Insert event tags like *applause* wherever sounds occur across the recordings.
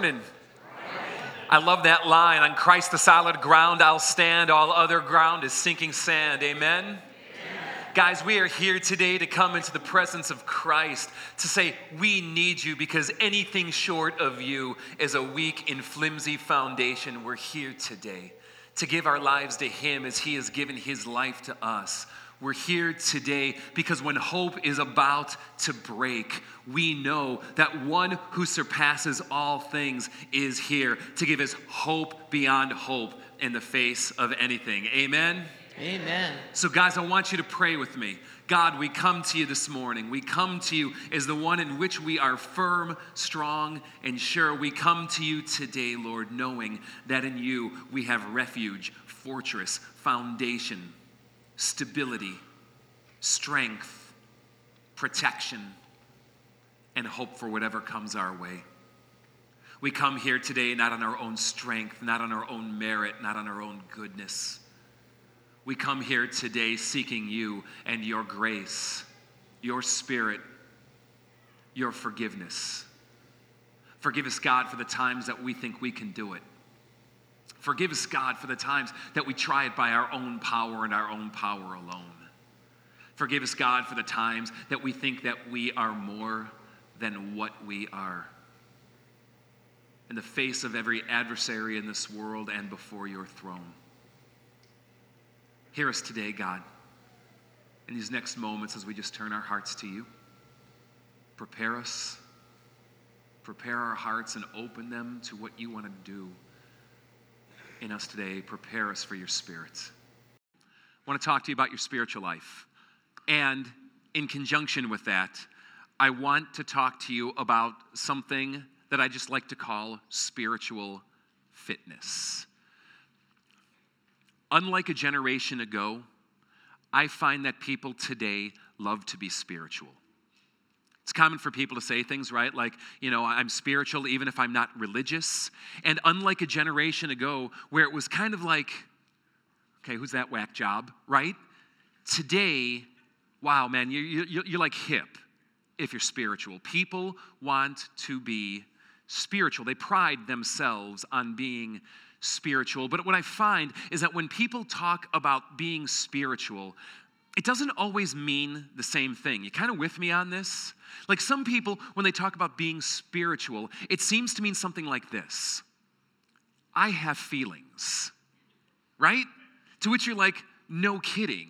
morning. I love that line on Christ the solid ground I'll stand, all other ground is sinking sand. Amen? Amen? Guys, we are here today to come into the presence of Christ to say, We need you because anything short of you is a weak and flimsy foundation. We're here today to give our lives to Him as He has given His life to us. We're here today because when hope is about to break, we know that one who surpasses all things is here to give us hope beyond hope in the face of anything. Amen? Amen. So, guys, I want you to pray with me. God, we come to you this morning. We come to you as the one in which we are firm, strong, and sure. We come to you today, Lord, knowing that in you we have refuge, fortress, foundation stability, strength, protection, and hope for whatever comes our way. We come here today not on our own strength, not on our own merit, not on our own goodness. We come here today seeking you and your grace, your spirit, your forgiveness. Forgive us, God, for the times that we think we can do it. Forgive us, God, for the times that we try it by our own power and our own power alone. Forgive us, God, for the times that we think that we are more than what we are. In the face of every adversary in this world and before your throne. Hear us today, God, in these next moments as we just turn our hearts to you. Prepare us, prepare our hearts, and open them to what you want to do in us today. Prepare us for your spirit. I want to talk to you about your spiritual life. And in conjunction with that, I want to talk to you about something that I just like to call spiritual fitness. Unlike a generation ago, I find that people today love to be spiritual. It's common for people to say things, right? Like, you know, I'm spiritual even if I'm not religious. And unlike a generation ago where it was kind of like, okay, who's that whack job, right? Today, wow, man, you, you, you're like hip if you're spiritual. People want to be spiritual, they pride themselves on being spiritual. But what I find is that when people talk about being spiritual, it doesn't always mean the same thing. You kind of with me on this? Like some people, when they talk about being spiritual, it seems to mean something like this I have feelings, right? To which you're like, no kidding.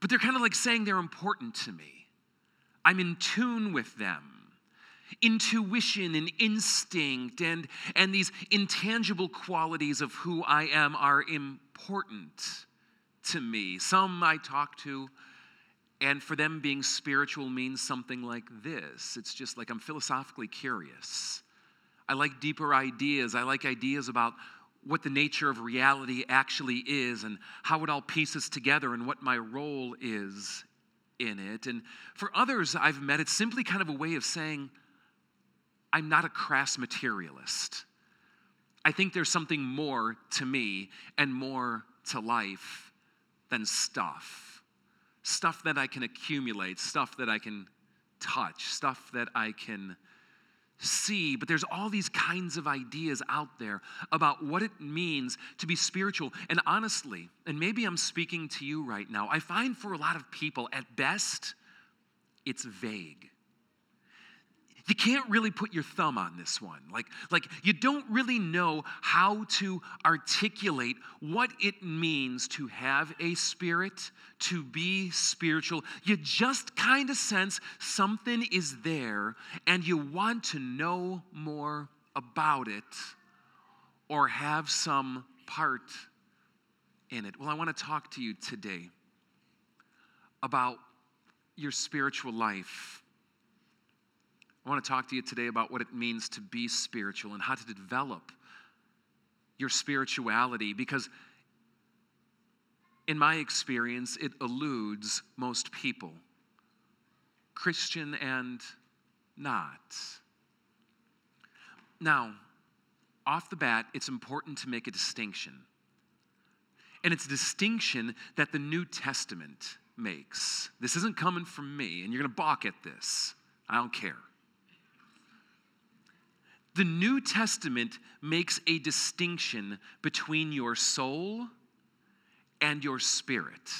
But they're kind of like saying they're important to me. I'm in tune with them. Intuition and instinct and, and these intangible qualities of who I am are important to me. Some I talk to, and for them, being spiritual means something like this it's just like I'm philosophically curious. I like deeper ideas. I like ideas about what the nature of reality actually is and how it all pieces together and what my role is in it. And for others I've met, it's simply kind of a way of saying, I'm not a crass materialist. I think there's something more to me and more to life than stuff. Stuff that I can accumulate, stuff that I can touch, stuff that I can see. But there's all these kinds of ideas out there about what it means to be spiritual. And honestly, and maybe I'm speaking to you right now, I find for a lot of people, at best, it's vague you can't really put your thumb on this one. Like, like you don't really know how to articulate what it means to have a spirit, to be spiritual. You just kind of sense something is there and you want to know more about it or have some part in it. Well, I want to talk to you today about your spiritual life I want to talk to you today about what it means to be spiritual and how to develop your spirituality because, in my experience, it eludes most people, Christian and not. Now, off the bat, it's important to make a distinction. And it's a distinction that the New Testament makes. This isn't coming from me, and you're going to balk at this. I don't care. The New Testament makes a distinction between your soul and your spirit.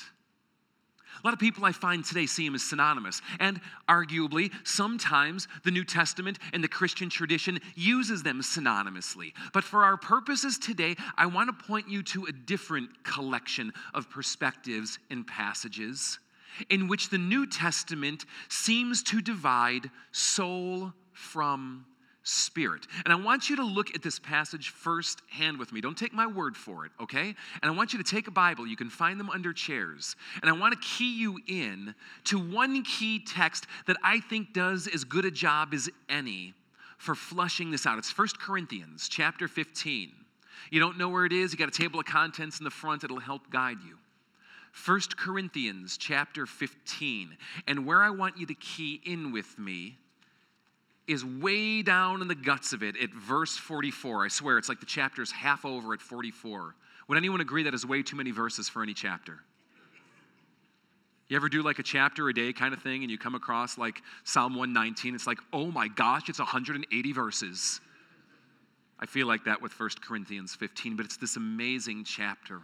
A lot of people I find today see them as synonymous, and arguably, sometimes the New Testament and the Christian tradition uses them synonymously. But for our purposes today, I want to point you to a different collection of perspectives and passages in which the New Testament seems to divide soul from spirit. And I want you to look at this passage firsthand with me. Don't take my word for it, okay? And I want you to take a Bible. You can find them under chairs. And I want to key you in to one key text that I think does as good a job as any for flushing this out. It's 1 Corinthians chapter 15. You don't know where it is, you got a table of contents in the front, it'll help guide you. 1 Corinthians chapter 15. And where I want you to key in with me is way down in the guts of it at verse 44. I swear, it's like the chapter's half over at 44. Would anyone agree that is way too many verses for any chapter? You ever do like a chapter a day kind of thing and you come across like Psalm 119? It's like, oh my gosh, it's 180 verses. I feel like that with 1 Corinthians 15, but it's this amazing chapter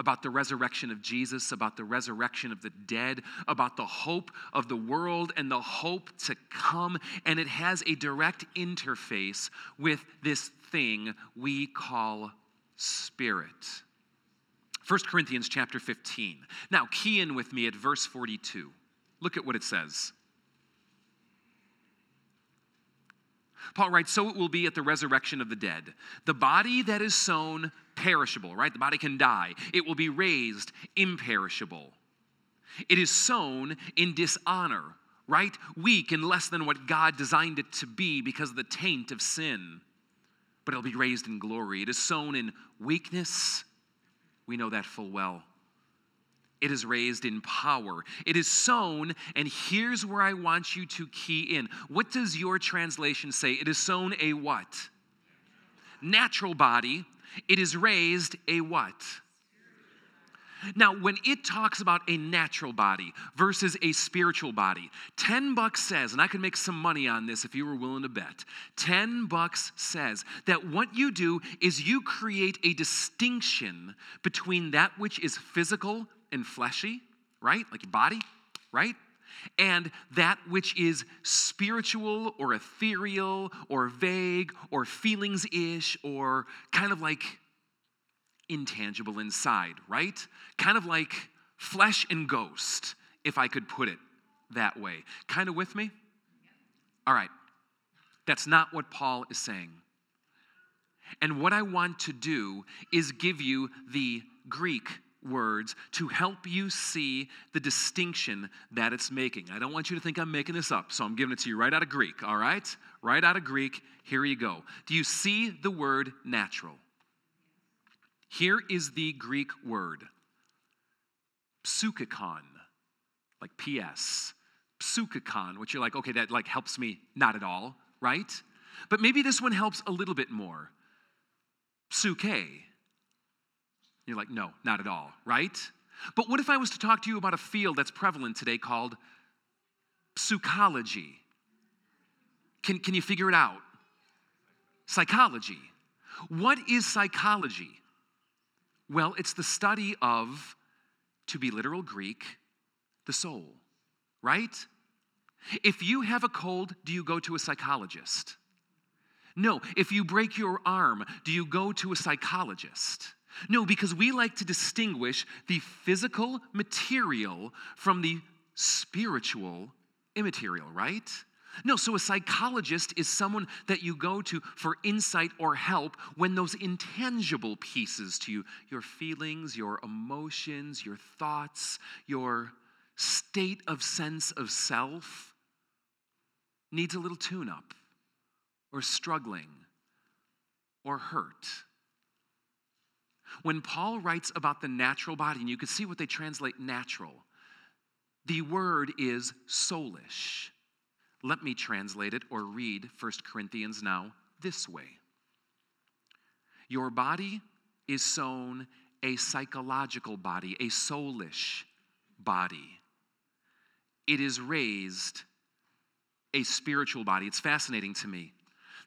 about the resurrection of Jesus, about the resurrection of the dead, about the hope of the world and the hope to come. And it has a direct interface with this thing we call spirit. 1 Corinthians chapter 15. Now, key in with me at verse 42. Look at what it says. Paul writes, So it will be at the resurrection of the dead. The body that is sown, perishable, right? The body can die. It will be raised, imperishable. It is sown in dishonor, right? Weak and less than what God designed it to be because of the taint of sin. But it'll be raised in glory. It is sown in weakness. We know that full well. It is raised in power. It is sown, and here's where I want you to key in. What does your translation say? It is sown a what? Natural body. It is raised a what? Now, when it talks about a natural body versus a spiritual body, 10 bucks says, and I could make some money on this if you were willing to bet, 10 bucks says that what you do is you create a distinction between that which is physical and fleshy, right? Like your body, right? And that which is spiritual or ethereal or vague or feelings ish or kind of like intangible inside, right? Kind of like flesh and ghost, if I could put it that way. Kind of with me? All right. That's not what Paul is saying. And what I want to do is give you the Greek words to help you see the distinction that it's making. I don't want you to think I'm making this up, so I'm giving it to you right out of Greek, all right? Right out of Greek, here you go. Do you see the word natural? Here is the Greek word psukikon, like PS. Psukikon, which you're like, okay, that like helps me not at all, right? But maybe this one helps a little bit more. Psuche you're like, no, not at all, right? But what if I was to talk to you about a field that's prevalent today called psychology? Can, can you figure it out? Psychology. What is psychology? Well, it's the study of, to be literal Greek, the soul, right? If you have a cold, do you go to a psychologist? No. If you break your arm, do you go to a psychologist? No, because we like to distinguish the physical material from the spiritual immaterial, right? No, so a psychologist is someone that you go to for insight or help when those intangible pieces to you, your feelings, your emotions, your thoughts, your state of sense of self, needs a little tune up, or struggling, or hurt. When Paul writes about the natural body, and you can see what they translate natural, the word is soulish. Let me translate it or read 1 Corinthians now this way Your body is sown a psychological body, a soulish body. It is raised a spiritual body. It's fascinating to me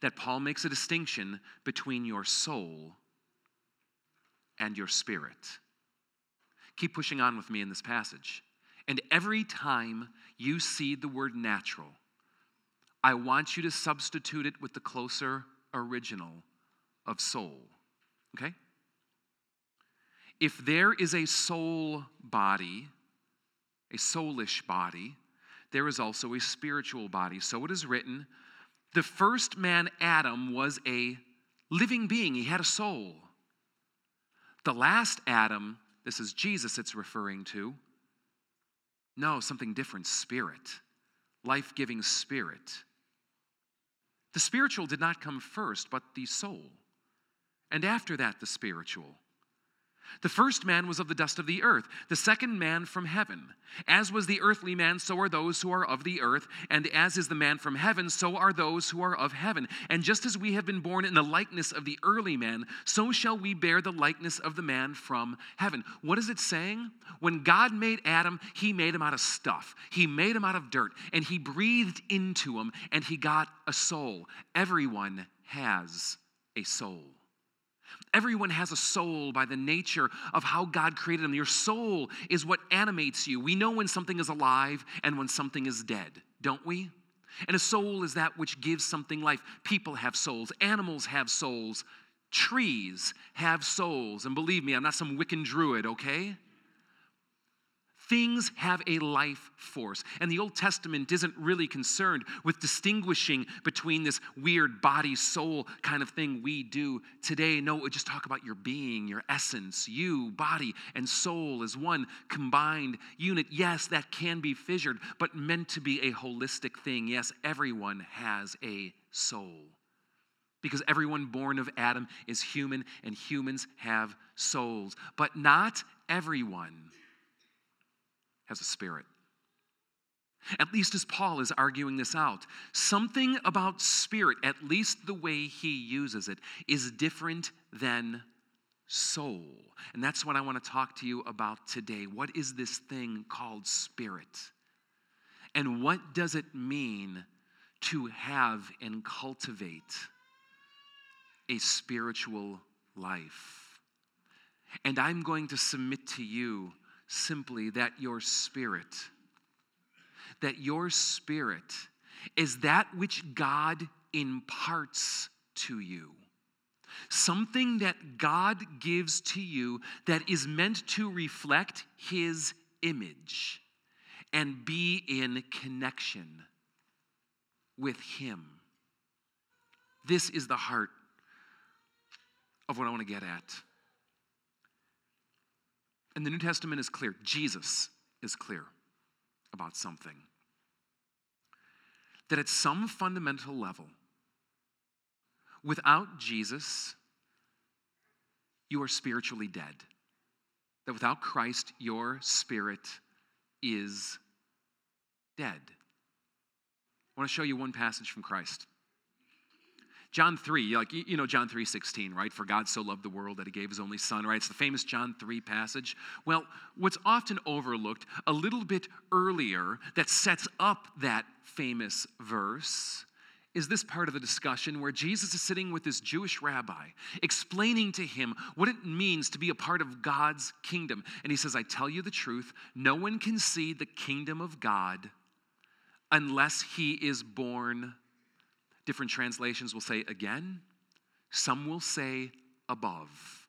that Paul makes a distinction between your soul and your spirit. Keep pushing on with me in this passage. And every time you see the word natural, I want you to substitute it with the closer original of soul. Okay? If there is a soul body, a soulish body, there is also a spiritual body. So it is written the first man, Adam, was a living being, he had a soul. The last Adam, this is Jesus it's referring to, no, something different spirit, life giving spirit. The spiritual did not come first, but the soul. And after that, the spiritual. The first man was of the dust of the earth, the second man from heaven. As was the earthly man, so are those who are of the earth, and as is the man from heaven, so are those who are of heaven. And just as we have been born in the likeness of the early man, so shall we bear the likeness of the man from heaven. What is it saying? When God made Adam, he made him out of stuff, he made him out of dirt, and he breathed into him, and he got a soul. Everyone has a soul. Everyone has a soul by the nature of how God created them. Your soul is what animates you. We know when something is alive and when something is dead, don't we? And a soul is that which gives something life. People have souls, animals have souls, trees have souls. And believe me, I'm not some Wiccan druid, okay? Things have a life force. And the Old Testament isn't really concerned with distinguishing between this weird body soul kind of thing we do today. No, we just talk about your being, your essence, you, body, and soul as one combined unit. Yes, that can be fissured, but meant to be a holistic thing. Yes, everyone has a soul. Because everyone born of Adam is human and humans have souls. But not everyone has a spirit. At least as Paul is arguing this out, something about spirit, at least the way he uses it, is different than soul. And that's what I want to talk to you about today. What is this thing called spirit? And what does it mean to have and cultivate a spiritual life? And I'm going to submit to you simply that your spirit, that your spirit is that which God imparts to you. Something that God gives to you that is meant to reflect His image and be in connection with Him. This is the heart of what I want to get at. And the New Testament is clear. Jesus is clear about something. That at some fundamental level, without Jesus, you are spiritually dead. That without Christ, your spirit is dead. I want to show you one passage from Christ. John 3, like you know John 3 16, right? For God so loved the world that he gave his only son, right? It's the famous John 3 passage. Well, what's often overlooked a little bit earlier that sets up that famous verse is this part of the discussion where Jesus is sitting with this Jewish rabbi, explaining to him what it means to be a part of God's kingdom. And he says, I tell you the truth, no one can see the kingdom of God unless he is born Different translations will say again, some will say above.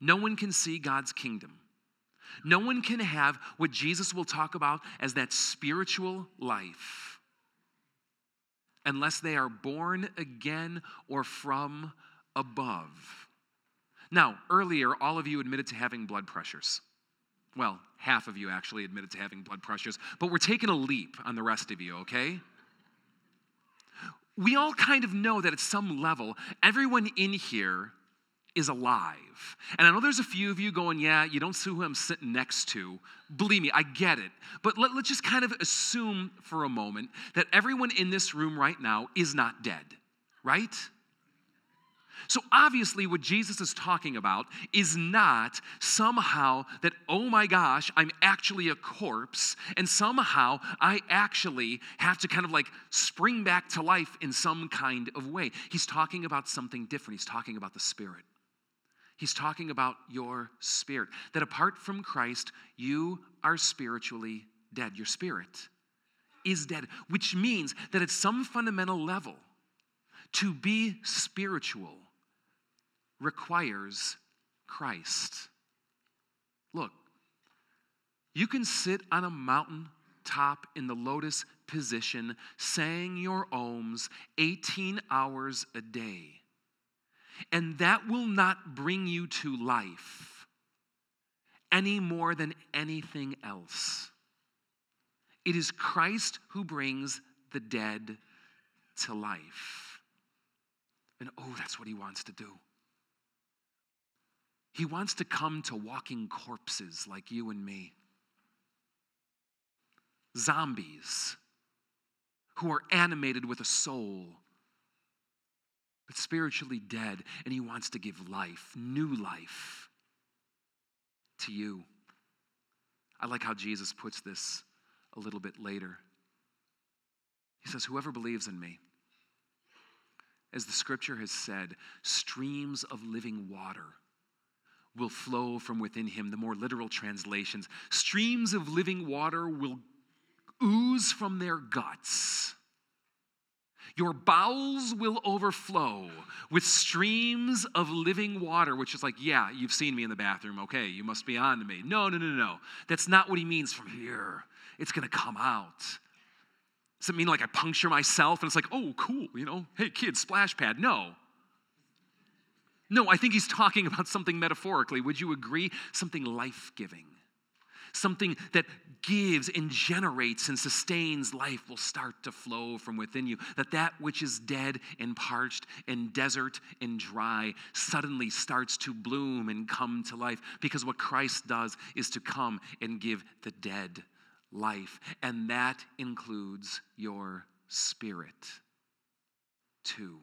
No one can see God's kingdom. No one can have what Jesus will talk about as that spiritual life unless they are born again or from above. Now, earlier, all of you admitted to having blood pressures. Well, half of you actually admitted to having blood pressures, but we're taking a leap on the rest of you, okay? We all kind of know that at some level, everyone in here is alive. And I know there's a few of you going, yeah, you don't see who I'm sitting next to. Believe me, I get it. But let, us just kind of assume for a moment that everyone in this room right now is not dead, right? So, obviously, what Jesus is talking about is not somehow that, oh my gosh, I'm actually a corpse, and somehow I actually have to kind of like spring back to life in some kind of way. He's talking about something different. He's talking about the Spirit. He's talking about your spirit. That apart from Christ, you are spiritually dead. Your spirit is dead, which means that at some fundamental level, to be spiritual requires Christ. Look, you can sit on a mountain top in the lotus position saying your ohms 18 hours a day, and that will not bring you to life any more than anything else. It is Christ who brings the dead to life. And oh, that's what he wants to do. He wants to come to walking corpses like you and me, zombies who are animated with a soul, but spiritually dead, and He wants to give life, new life, to you. I like how Jesus puts this a little bit later. He says, Whoever believes in me, as the scripture has said, streams of living water will flow from within him. The more literal translations streams of living water will ooze from their guts. Your bowels will overflow with streams of living water, which is like, yeah, you've seen me in the bathroom. Okay, you must be on to me. No, no, no, no. That's not what he means from here. It's going to come out. Does it mean like I puncture myself and it's like, oh, cool, you know, hey, kids, splash pad? No. No, I think he's talking about something metaphorically. Would you agree? Something life giving. Something that gives and generates and sustains life will start to flow from within you. That that which is dead and parched and desert and dry suddenly starts to bloom and come to life. Because what Christ does is to come and give the dead life. And that includes your spirit too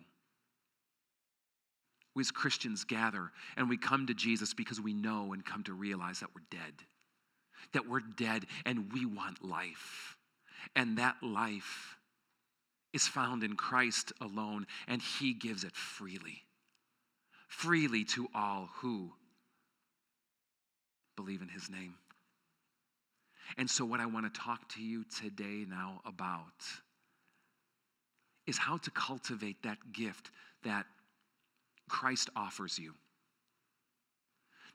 we as Christians gather and we come to Jesus because we know and come to realize that we're dead. That we're dead and we want life. And that life is found in Christ alone, and He gives it freely. Freely to all who believe in His name. And so, what I want to talk to you today now about is how to cultivate that gift that Christ offers you.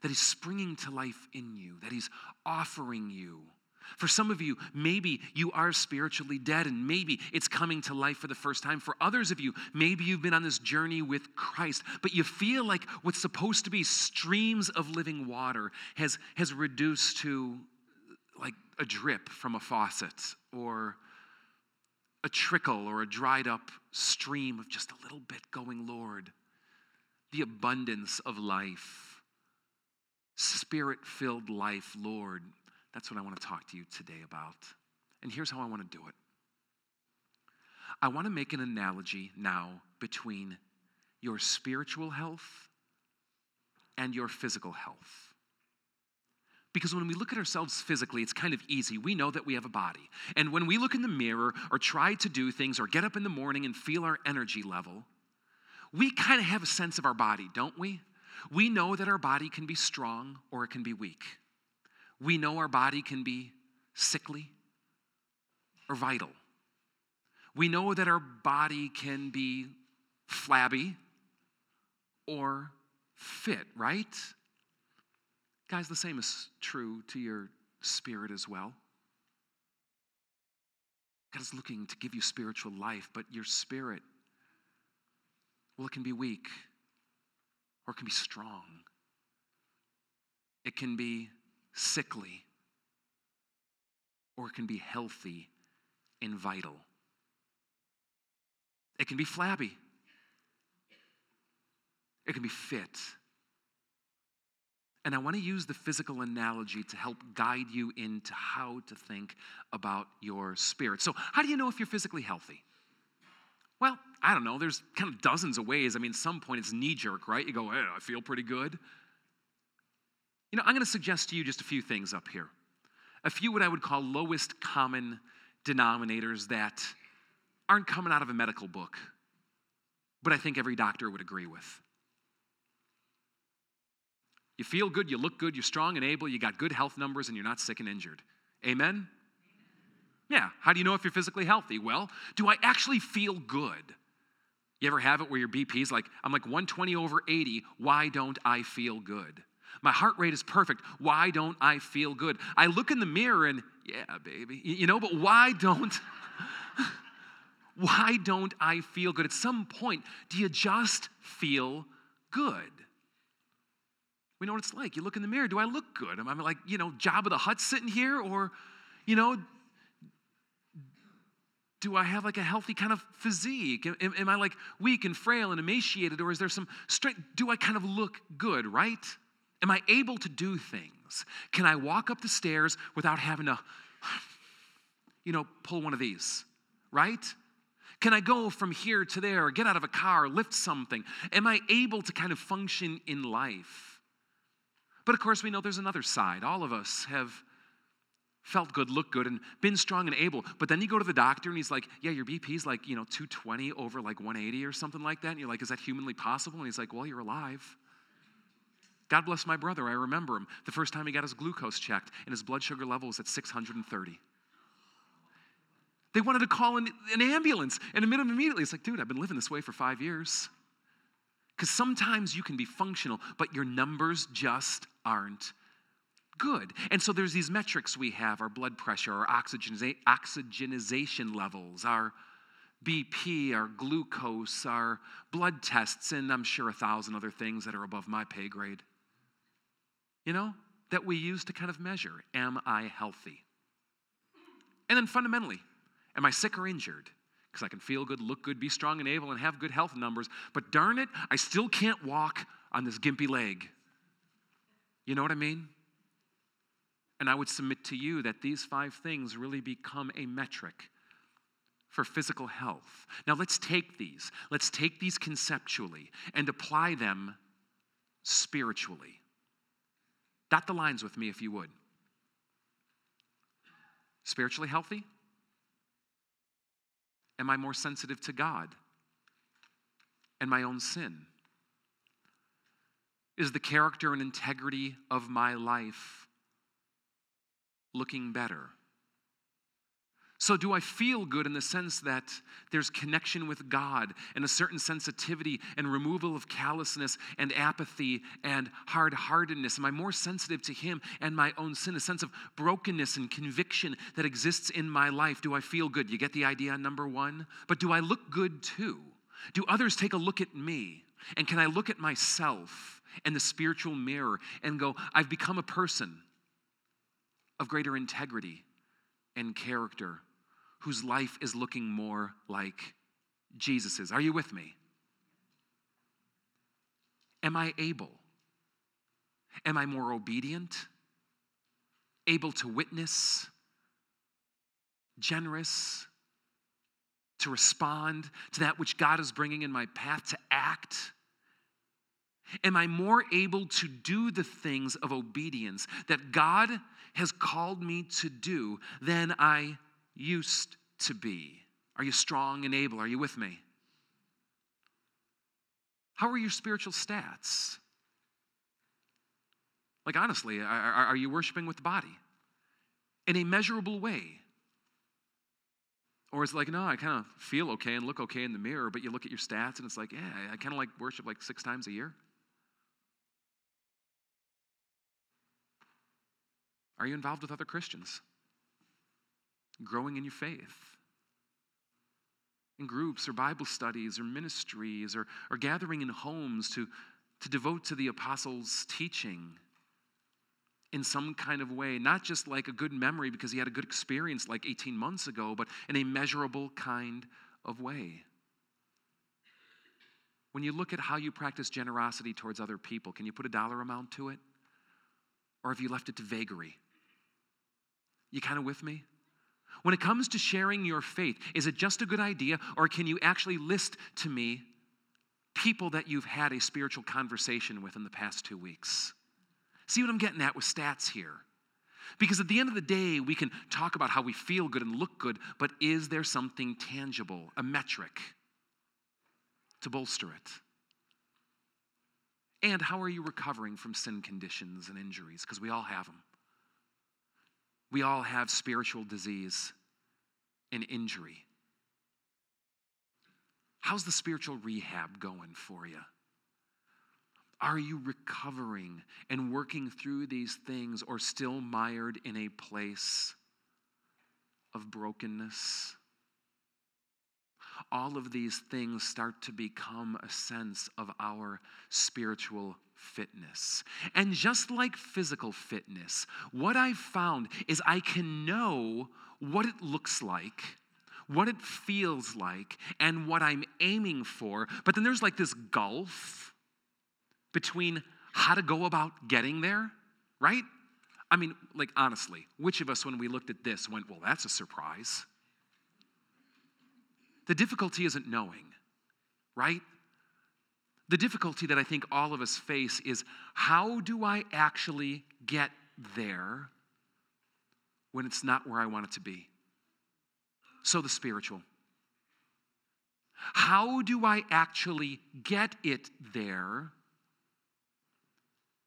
That He's springing to life in you, that He's offering you. For some of you, maybe you are spiritually dead and maybe it's coming to life for the first time. For others of you, maybe you've been on this journey with Christ, but you feel like what's supposed to be streams of living water has, has reduced to like a drip from a faucet or a trickle or a dried up stream of just a little bit going, Lord the abundance of life, spirit filled life, Lord. That's what I want to talk to you today about. And here's how I want to do it I want to make an analogy now between your spiritual health and your physical health. Because when we look at ourselves physically, it's kind of easy. We know that we have a body. And when we look in the mirror or try to do things or get up in the morning and feel our energy level, we kind of have a sense of our body, don't we? We know that our body can be strong or it can be weak. We know our body can be sickly or vital. We know that our body can be flabby or fit, right? Guys, the same is true to your spirit as well. God is looking to give you spiritual life, but your spirit well, it can be weak or it can be strong. It can be sickly or it can be healthy and vital. It can be flabby. It can be fit. And I want to use the physical analogy to help guide you into how to think about your spirit. So, how do you know if you're physically healthy? Well, I don't know. There's kind of dozens of ways. I mean, at some point it's knee jerk, right? You go, hey, I feel pretty good. You know, I'm going to suggest to you just a few things up here. A few what I would call lowest common denominators that aren't coming out of a medical book, but I think every doctor would agree with. You feel good, you look good, you're strong and able, you got good health numbers, and you're not sick and injured. Amen? Yeah. How do you know if you're physically healthy? Well, do I actually feel good? You ever have it where your BP's like, I'm like 120 over 80. Why don't I feel good? My heart rate is perfect. Why don't I feel good? I look in the mirror and, yeah, baby, you know, but why don't. *laughs* why don't I feel good? At some point, do you just feel good? We know what it's like. You look in the mirror, do I look good? Am I like, you know, Jabba the Hutt sitting here? Or, you know, do I have like a healthy kind of physique? Am, am, I like weak and frail and emaciated, or is there some strength? Do I kind of look good, right? Am I able to do things? Can I walk up the stairs without having to, you know, pull one of these, right? Can I go from here to there, or get out of a car, lift something? Am I able to kind of function in life? But of course, we know there's another side. All of us have felt good, looked good, and been strong and able. But then you go to the doctor and he's like, Yeah, your BP's like, you know, 220 over like 180 or something like that. And you're like, Is that humanly possible? And he's like, Well, you're alive. God bless my brother. I remember him the first time he got his glucose checked, and his blood sugar level was at 630. They wanted to call an, an ambulance and admit him immediately. It's like, dude, I've been living this way for five years. Because sometimes you can be functional, but your numbers just aren't good. And so there's these metrics we have our blood pressure, our oxygenization levels, our BP, our glucose, our blood tests, and I'm sure a thousand other things that are above my pay grade. You know, that we use to kind of measure am I healthy? And then fundamentally, am I sick or injured? Because I can feel good, look good, be strong and able, and have good health numbers, but darn it, I still can't walk on this gimpy leg. You know what I mean? And I would submit to you that these five things really become a metric for physical health. Now, let's take these, let's take these conceptually and apply them spiritually. Dot the lines with me if you would. Spiritually healthy? Am I more sensitive to God and my own sin? Is the character and integrity of my life looking better. So, do I feel good in the sense that there's connection with God and a certain sensitivity and removal of callousness and apathy and hard heartedness? Am I more sensitive to Him and my own sin? A sense of brokenness and conviction that exists in my life. Do I feel good? You get the idea number one? But do I look good too? Do others take a look at me? And can I look at myself in the spiritual mirror and go, I've become a person of greater integrity and character, whose life is looking more like Jesus's. Are you with me? Am I able? Am I more obedient? Able to witness? Generous? To respond to that which God is bringing in my path, to act? Am I more able to do the things of obedience that God has called me to do than I used to be? Are you strong and able? Are you with me? How are your spiritual stats? Like, honestly, are, are, you worshiping with the body in a measurable way? Or is it like, no, I kind of feel okay and look okay in the mirror, but you look at your stats and it's like, yeah, I kind of like worship like six times a year? Are you involved with other Christians? Growing in your faith? In groups or Bible studies or ministries or, or gathering in homes to, to devote to the apostles' teaching in some kind of way, not just like a good memory because he had a good experience like 18 months ago, but in a measurable kind of way. When you look at how you practice generosity towards other people, can you put a dollar amount to it? Or have you left it to vagary? You kind of with me? When it comes to sharing your faith, is it just a good idea, or can you actually list to me people that you've had a spiritual conversation with in the past two weeks? See what I'm getting at with stats here? Because at the end of the day, we can talk about how we feel good and look good, but is there something tangible, a metric, to bolster it? And how are you recovering from sin conditions and injuries? Because we all have them. We all have spiritual disease and injury. How's the spiritual rehab going for you? Are you recovering and working through these things or still mired in a place of brokenness? All of these things start to become a sense of our spiritual fitness. And just like physical fitness, what I've found is I can know what it looks like, what it feels like, and what I'm aiming for. But then there's like this gulf between how to go about getting there, right? I mean, like honestly, which of us, when we looked at this, went, well, that's a surprise? The difficulty isn't knowing, right? The difficulty that I think all of us face is how do I actually get there when it's not where I want it to be? So, the spiritual. How do I actually get it there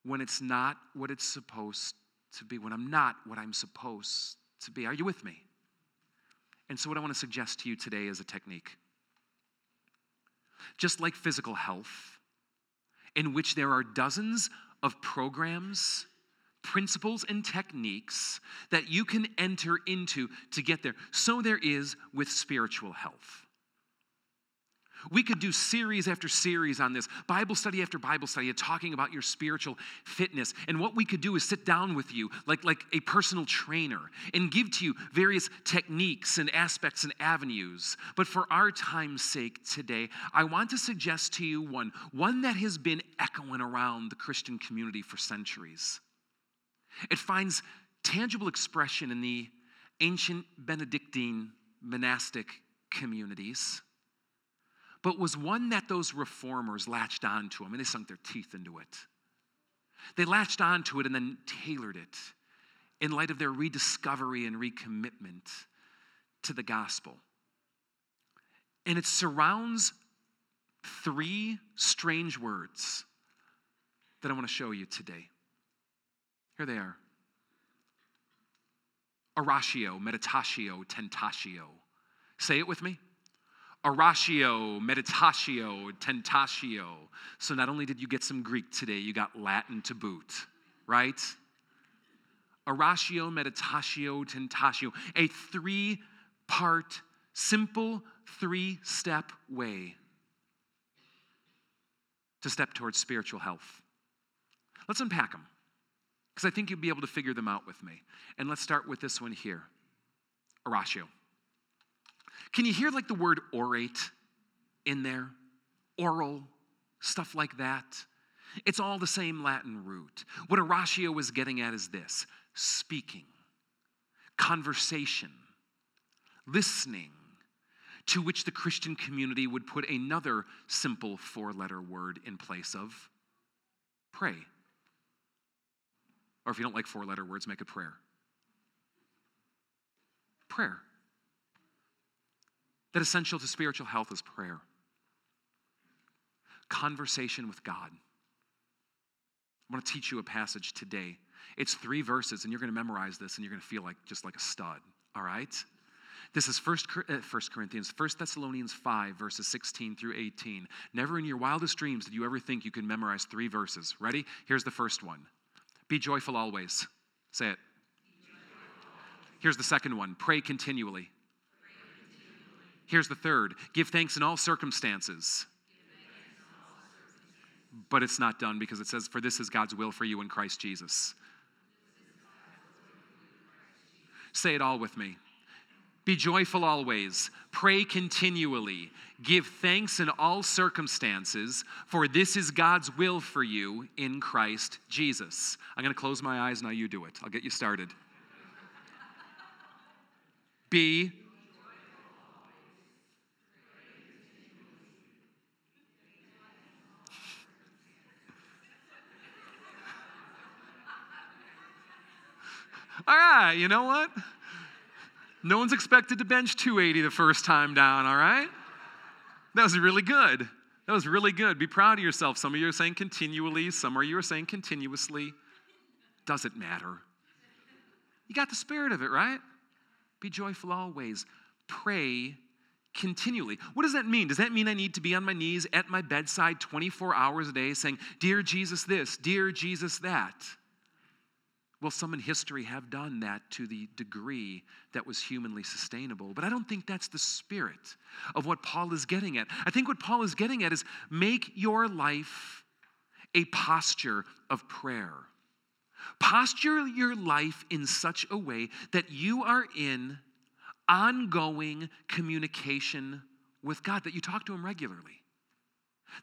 when it's not what it's supposed to be, when I'm not what I'm supposed to be? Are you with me? And so, what I want to suggest to you today is a technique. Just like physical health, in which there are dozens of programs, principles, and techniques that you can enter into to get there, so there is with spiritual health. We could do series after series on this, Bible study after Bible study, talking about your spiritual fitness. And what we could do is sit down with you like, like a personal trainer and give to you various techniques and aspects and avenues. But for our time's sake today, I want to suggest to you one, one that has been echoing around the Christian community for centuries. It finds tangible expression in the ancient Benedictine monastic communities but was one that those reformers latched onto. I mean, they sunk their teeth into it. They latched onto it and then tailored it in light of their rediscovery and recommitment to the gospel. And it surrounds three strange words that I want to show you today. Here they are oratio, meditatio, tentatio. Say it with me oratio, meditatio, tentatio. So not only did you get some Greek today, you got Latin to boot, right? Oratio, meditatio, tentatio. A three part, simple, three step way to step towards spiritual health. Let's unpack them because I think you'll be able to figure them out with me. And let's start with this one here oratio. Can you hear like the word orate in there? Oral, stuff like that. It's all the same Latin root. What Oratio was getting at is this speaking, conversation, listening, to which the Christian community would put another simple four letter word in place of pray. Or if you don't like four letter words, make a prayer. Prayer that essential to spiritual health is prayer, conversation with God. I want to teach you a passage today. It's three verses, and you're going to memorize this, and you're going to feel like just like a stud. All right. This is First, uh, First Corinthians, First Thessalonians 5, verses 16 through 18. Never in your wildest dreams did you ever think you could memorize three verses. Ready? Here's the first one Be joyful always. Say it. Here's the second one Pray continually. Here's the third give thanks in all circumstances. But it's not done because it says, For this is God's will for you in Christ Jesus. Say it all with me. Be joyful always. Pray continually. Give thanks in all circumstances, for this is God's will for you in Christ Jesus. I'm going to close my eyes, now you do it. I'll get you started. Be All right, you know what? No one's expected to bench 280 the first time down, all right? That was really good. That was really good. Be proud of yourself. Some of you are saying continually, some of you are saying continuously. Doesn't matter. You got the spirit of it, right? Be joyful always. Pray continually. What does that mean? Does that mean I need to be on my knees at my bedside 24 hours a day saying, Dear Jesus, this, Dear Jesus, that? Well, some in history have done that to the degree that was humanly sustainable. But I don't think that's the spirit of what Paul is getting at. I think what Paul is getting at is make your life a posture of prayer. Posture your life in such a way that you are in ongoing communication with God, that you talk to Him regularly,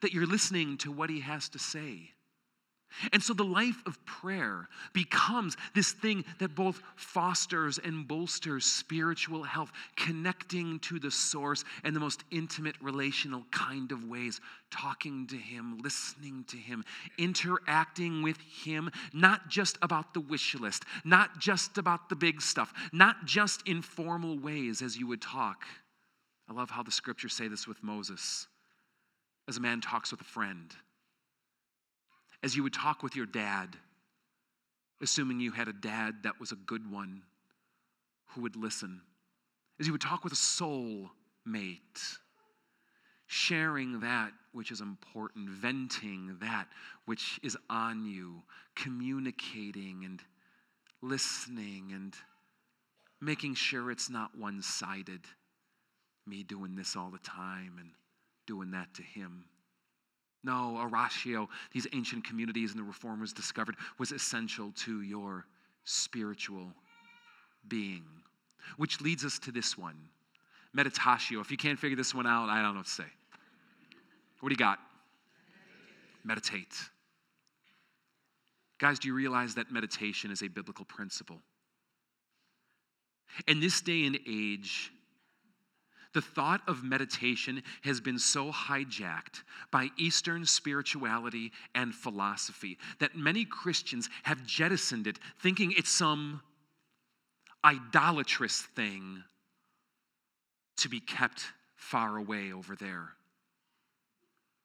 that you're listening to what He has to say and so the life of prayer becomes this thing that both fosters and bolsters spiritual health, connecting to the source in the most intimate relational kind of ways, talking to Him, listening to Him, interacting with Him, not just about the wish list, not just about the big stuff, not just in formal ways as you would talk. I love how the scriptures say this with Moses as a man talks with a friend as you would talk with your dad, assuming you had a dad that was a good one who would listen, as you would talk with a soul mate, sharing that which is important, venting that which is on you, communicating and listening and making sure it's not one sided. Me doing this all the time and doing that to him. No, oratio, these ancient communities and the reformers discovered, was essential to your spiritual being. Which leads us to this one meditatio. If you can't figure this one out, I don't know what to say. What do you got? Meditate. Guys, do you realize that meditation is a biblical principle? In this day and age, the thought of meditation has been so hijacked by Eastern spirituality and philosophy that many Christians have jettisoned it, thinking it's some idolatrous thing to be kept far away over there.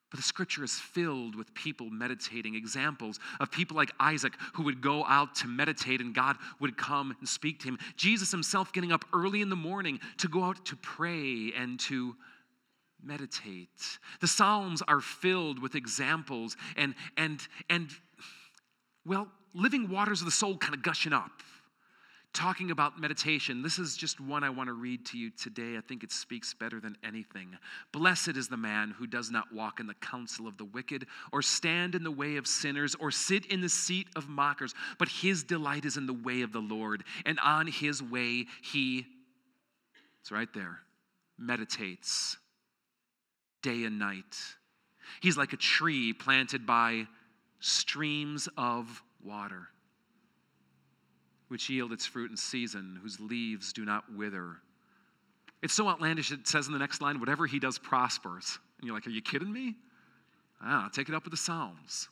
But the scripture is filled with people meditating, examples of people like Isaac who would go out to meditate and God would come and speak to him. Jesus himself getting up early in the morning to go out to pray and to meditate. The Psalms are filled with examples and and and well, living waters of the soul kind of gushing up talking about meditation, this is just one I want to read to you today. I think it speaks better than anything. Blessed is the man who does not walk in the counsel of the wicked, or stand in the way of sinners, or sit in the seat of mockers, but his delight is in the way of the Lord, and on his way he, it's right there, meditates day and night. He's like a tree planted by streams of water which yield its fruit in season, whose leaves do not wither. It's so outlandish, it says in the next line, whatever he does prospers. And you're like, are you kidding me? Ah, take it up with the Psalms.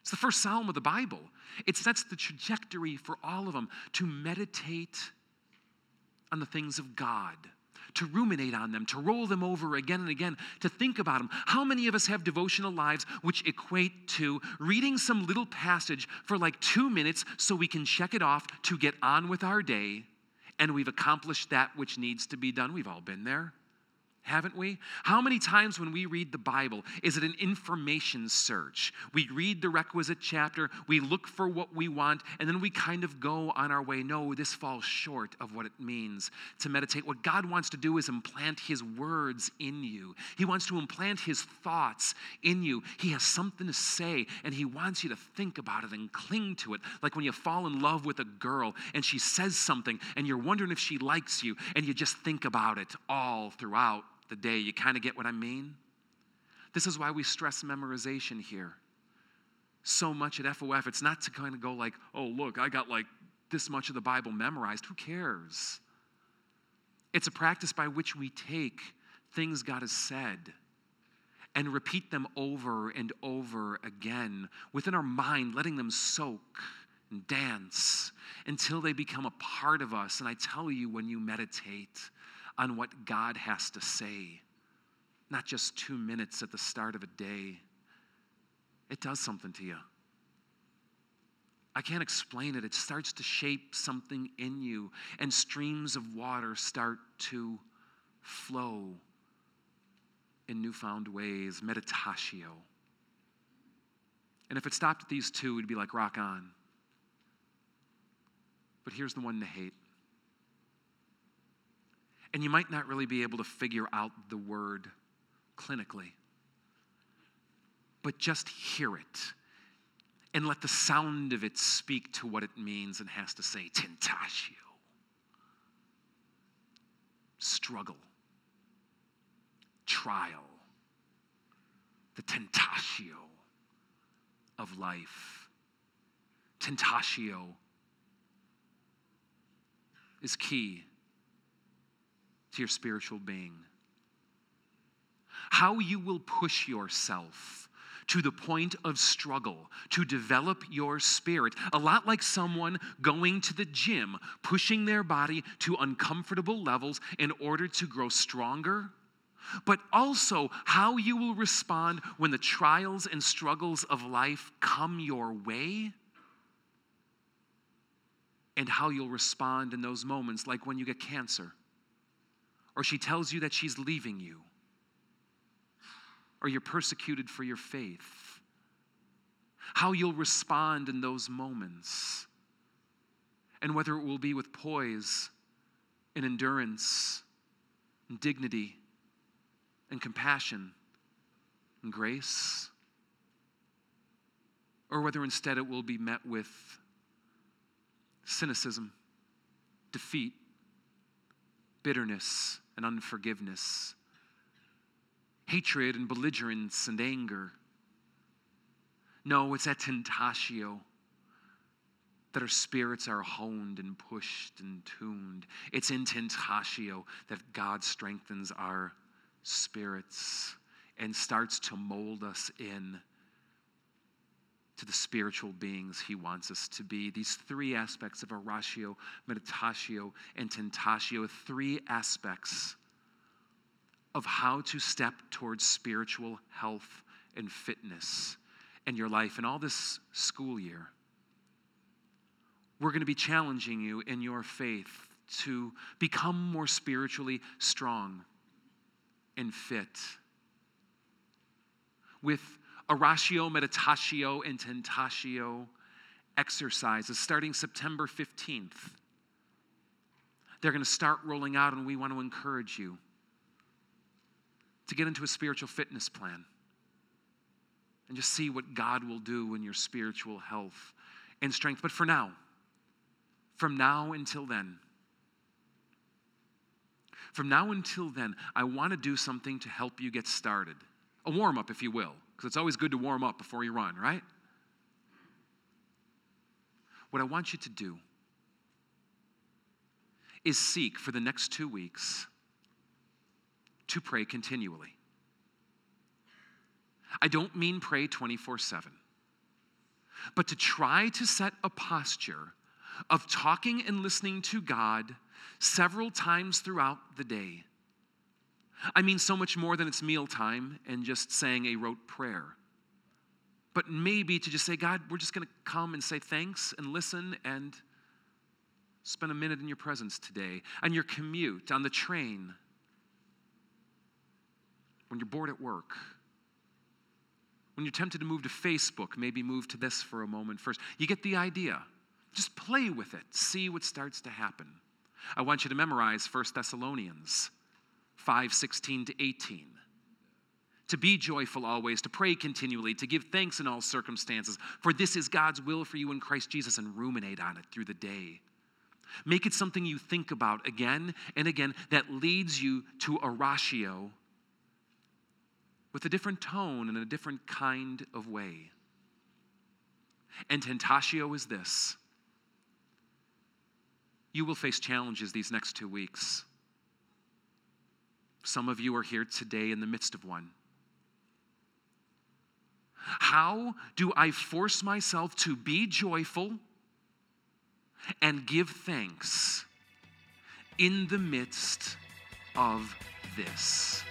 It's the first psalm of the Bible. It sets the trajectory for all of them to meditate on the things of God to ruminate on them, to roll them over again and again, to think about them. How many of us have devotional lives which equate to reading some little passage for like two minutes so we can check it off to get on with our day and we've accomplished that which needs to be done? We've all been there haven't we? How many times when we read the Bible is it an information search? We read the requisite chapter, we look for what we want, and then we kind of go on our way. No, this falls short of what it means to meditate. What God wants to do is implant His words in you, He wants to implant His thoughts in you. He has something to say, and He wants you to think about it and cling to it. Like when you fall in love with a girl and she says something, and you're wondering if she likes you, and you just think about it all throughout the day. You kind of get what I mean? This is why we stress memorization here so much at FOF. It's not to kind of go like, oh, look, I got like this much of the Bible memorized. Who cares? It's a practice by which we take things God has said and repeat them over and over again within our mind, letting them soak and dance until they become a part of us. And I tell you, when you meditate on what God has to say, not just two minutes at the start of a day, it does something to you. I can't explain it. It starts to shape something in you, and streams of water start to flow in newfound ways. Meditatio. And if it stopped at these two, it'd be like rock on. But here's the one to hate. And you might not really be able to figure out the word clinically, but just hear it and let the sound of it speak to what it means and has to say tentatio. Struggle, trial, the tentatio of life. Tentatio is key to your spiritual being. How you will push yourself to the point of struggle to develop your spirit. A lot like someone going to the gym, pushing their body to uncomfortable levels in order to grow stronger. But also how you will respond when the trials and struggles of life come your way and how you'll respond in those moments, like when you get cancer, or she tells you that she's leaving you, or you're persecuted for your faith. How you'll respond in those moments, and whether it will be with poise and endurance and dignity and compassion and grace, or whether instead it will be met with cynicism, defeat, bitterness, and unforgiveness, hatred and belligerence and anger. No, it's at tentatio that our spirits are honed and pushed and tuned. It's in tentatio that God strengthens our spirits and starts to mold us in to the spiritual beings he wants us to be. These three aspects of oratio, meditatio, and tentatio, three aspects of how to step towards spiritual health and fitness in your life. And all this school year, we're going to be challenging you in your faith to become more spiritually strong and fit. With oratio, meditatio, and tentatio exercises starting September 15th. They're going to start rolling out, and we want to encourage you to get into a spiritual fitness plan and just see what God will do in your spiritual health and strength. But for now, from now until then, from now until then, I want to do something to help you get started. A warm up, if you will because it's always good to warm up before you run, right? What I want you to do is seek for the next two weeks to pray continually. I don't mean pray 24 7, but to try to set a posture of talking and listening to God several times throughout the day I mean so much more than it's mealtime and just saying a rote prayer. But maybe to just say, God, we're just going to come and say thanks and listen and spend a minute in your presence today. On your commute, on the train, when you're bored at work, when you're tempted to move to Facebook, maybe move to this for a moment first. You get the idea. Just play with it, see what starts to happen. I want you to memorize 1 Thessalonians 5 16 to 18. To be joyful always, to pray continually, to give thanks in all circumstances, for this is God's will for you in Christ Jesus, and ruminate on it through the day. Make it something you think about again and again that leads you to oratio with a different tone and a different kind of way. And tentatio is this you will face challenges these next two weeks. Some of you are here today in the midst of one. How do I force myself to be joyful and give thanks in the midst of this?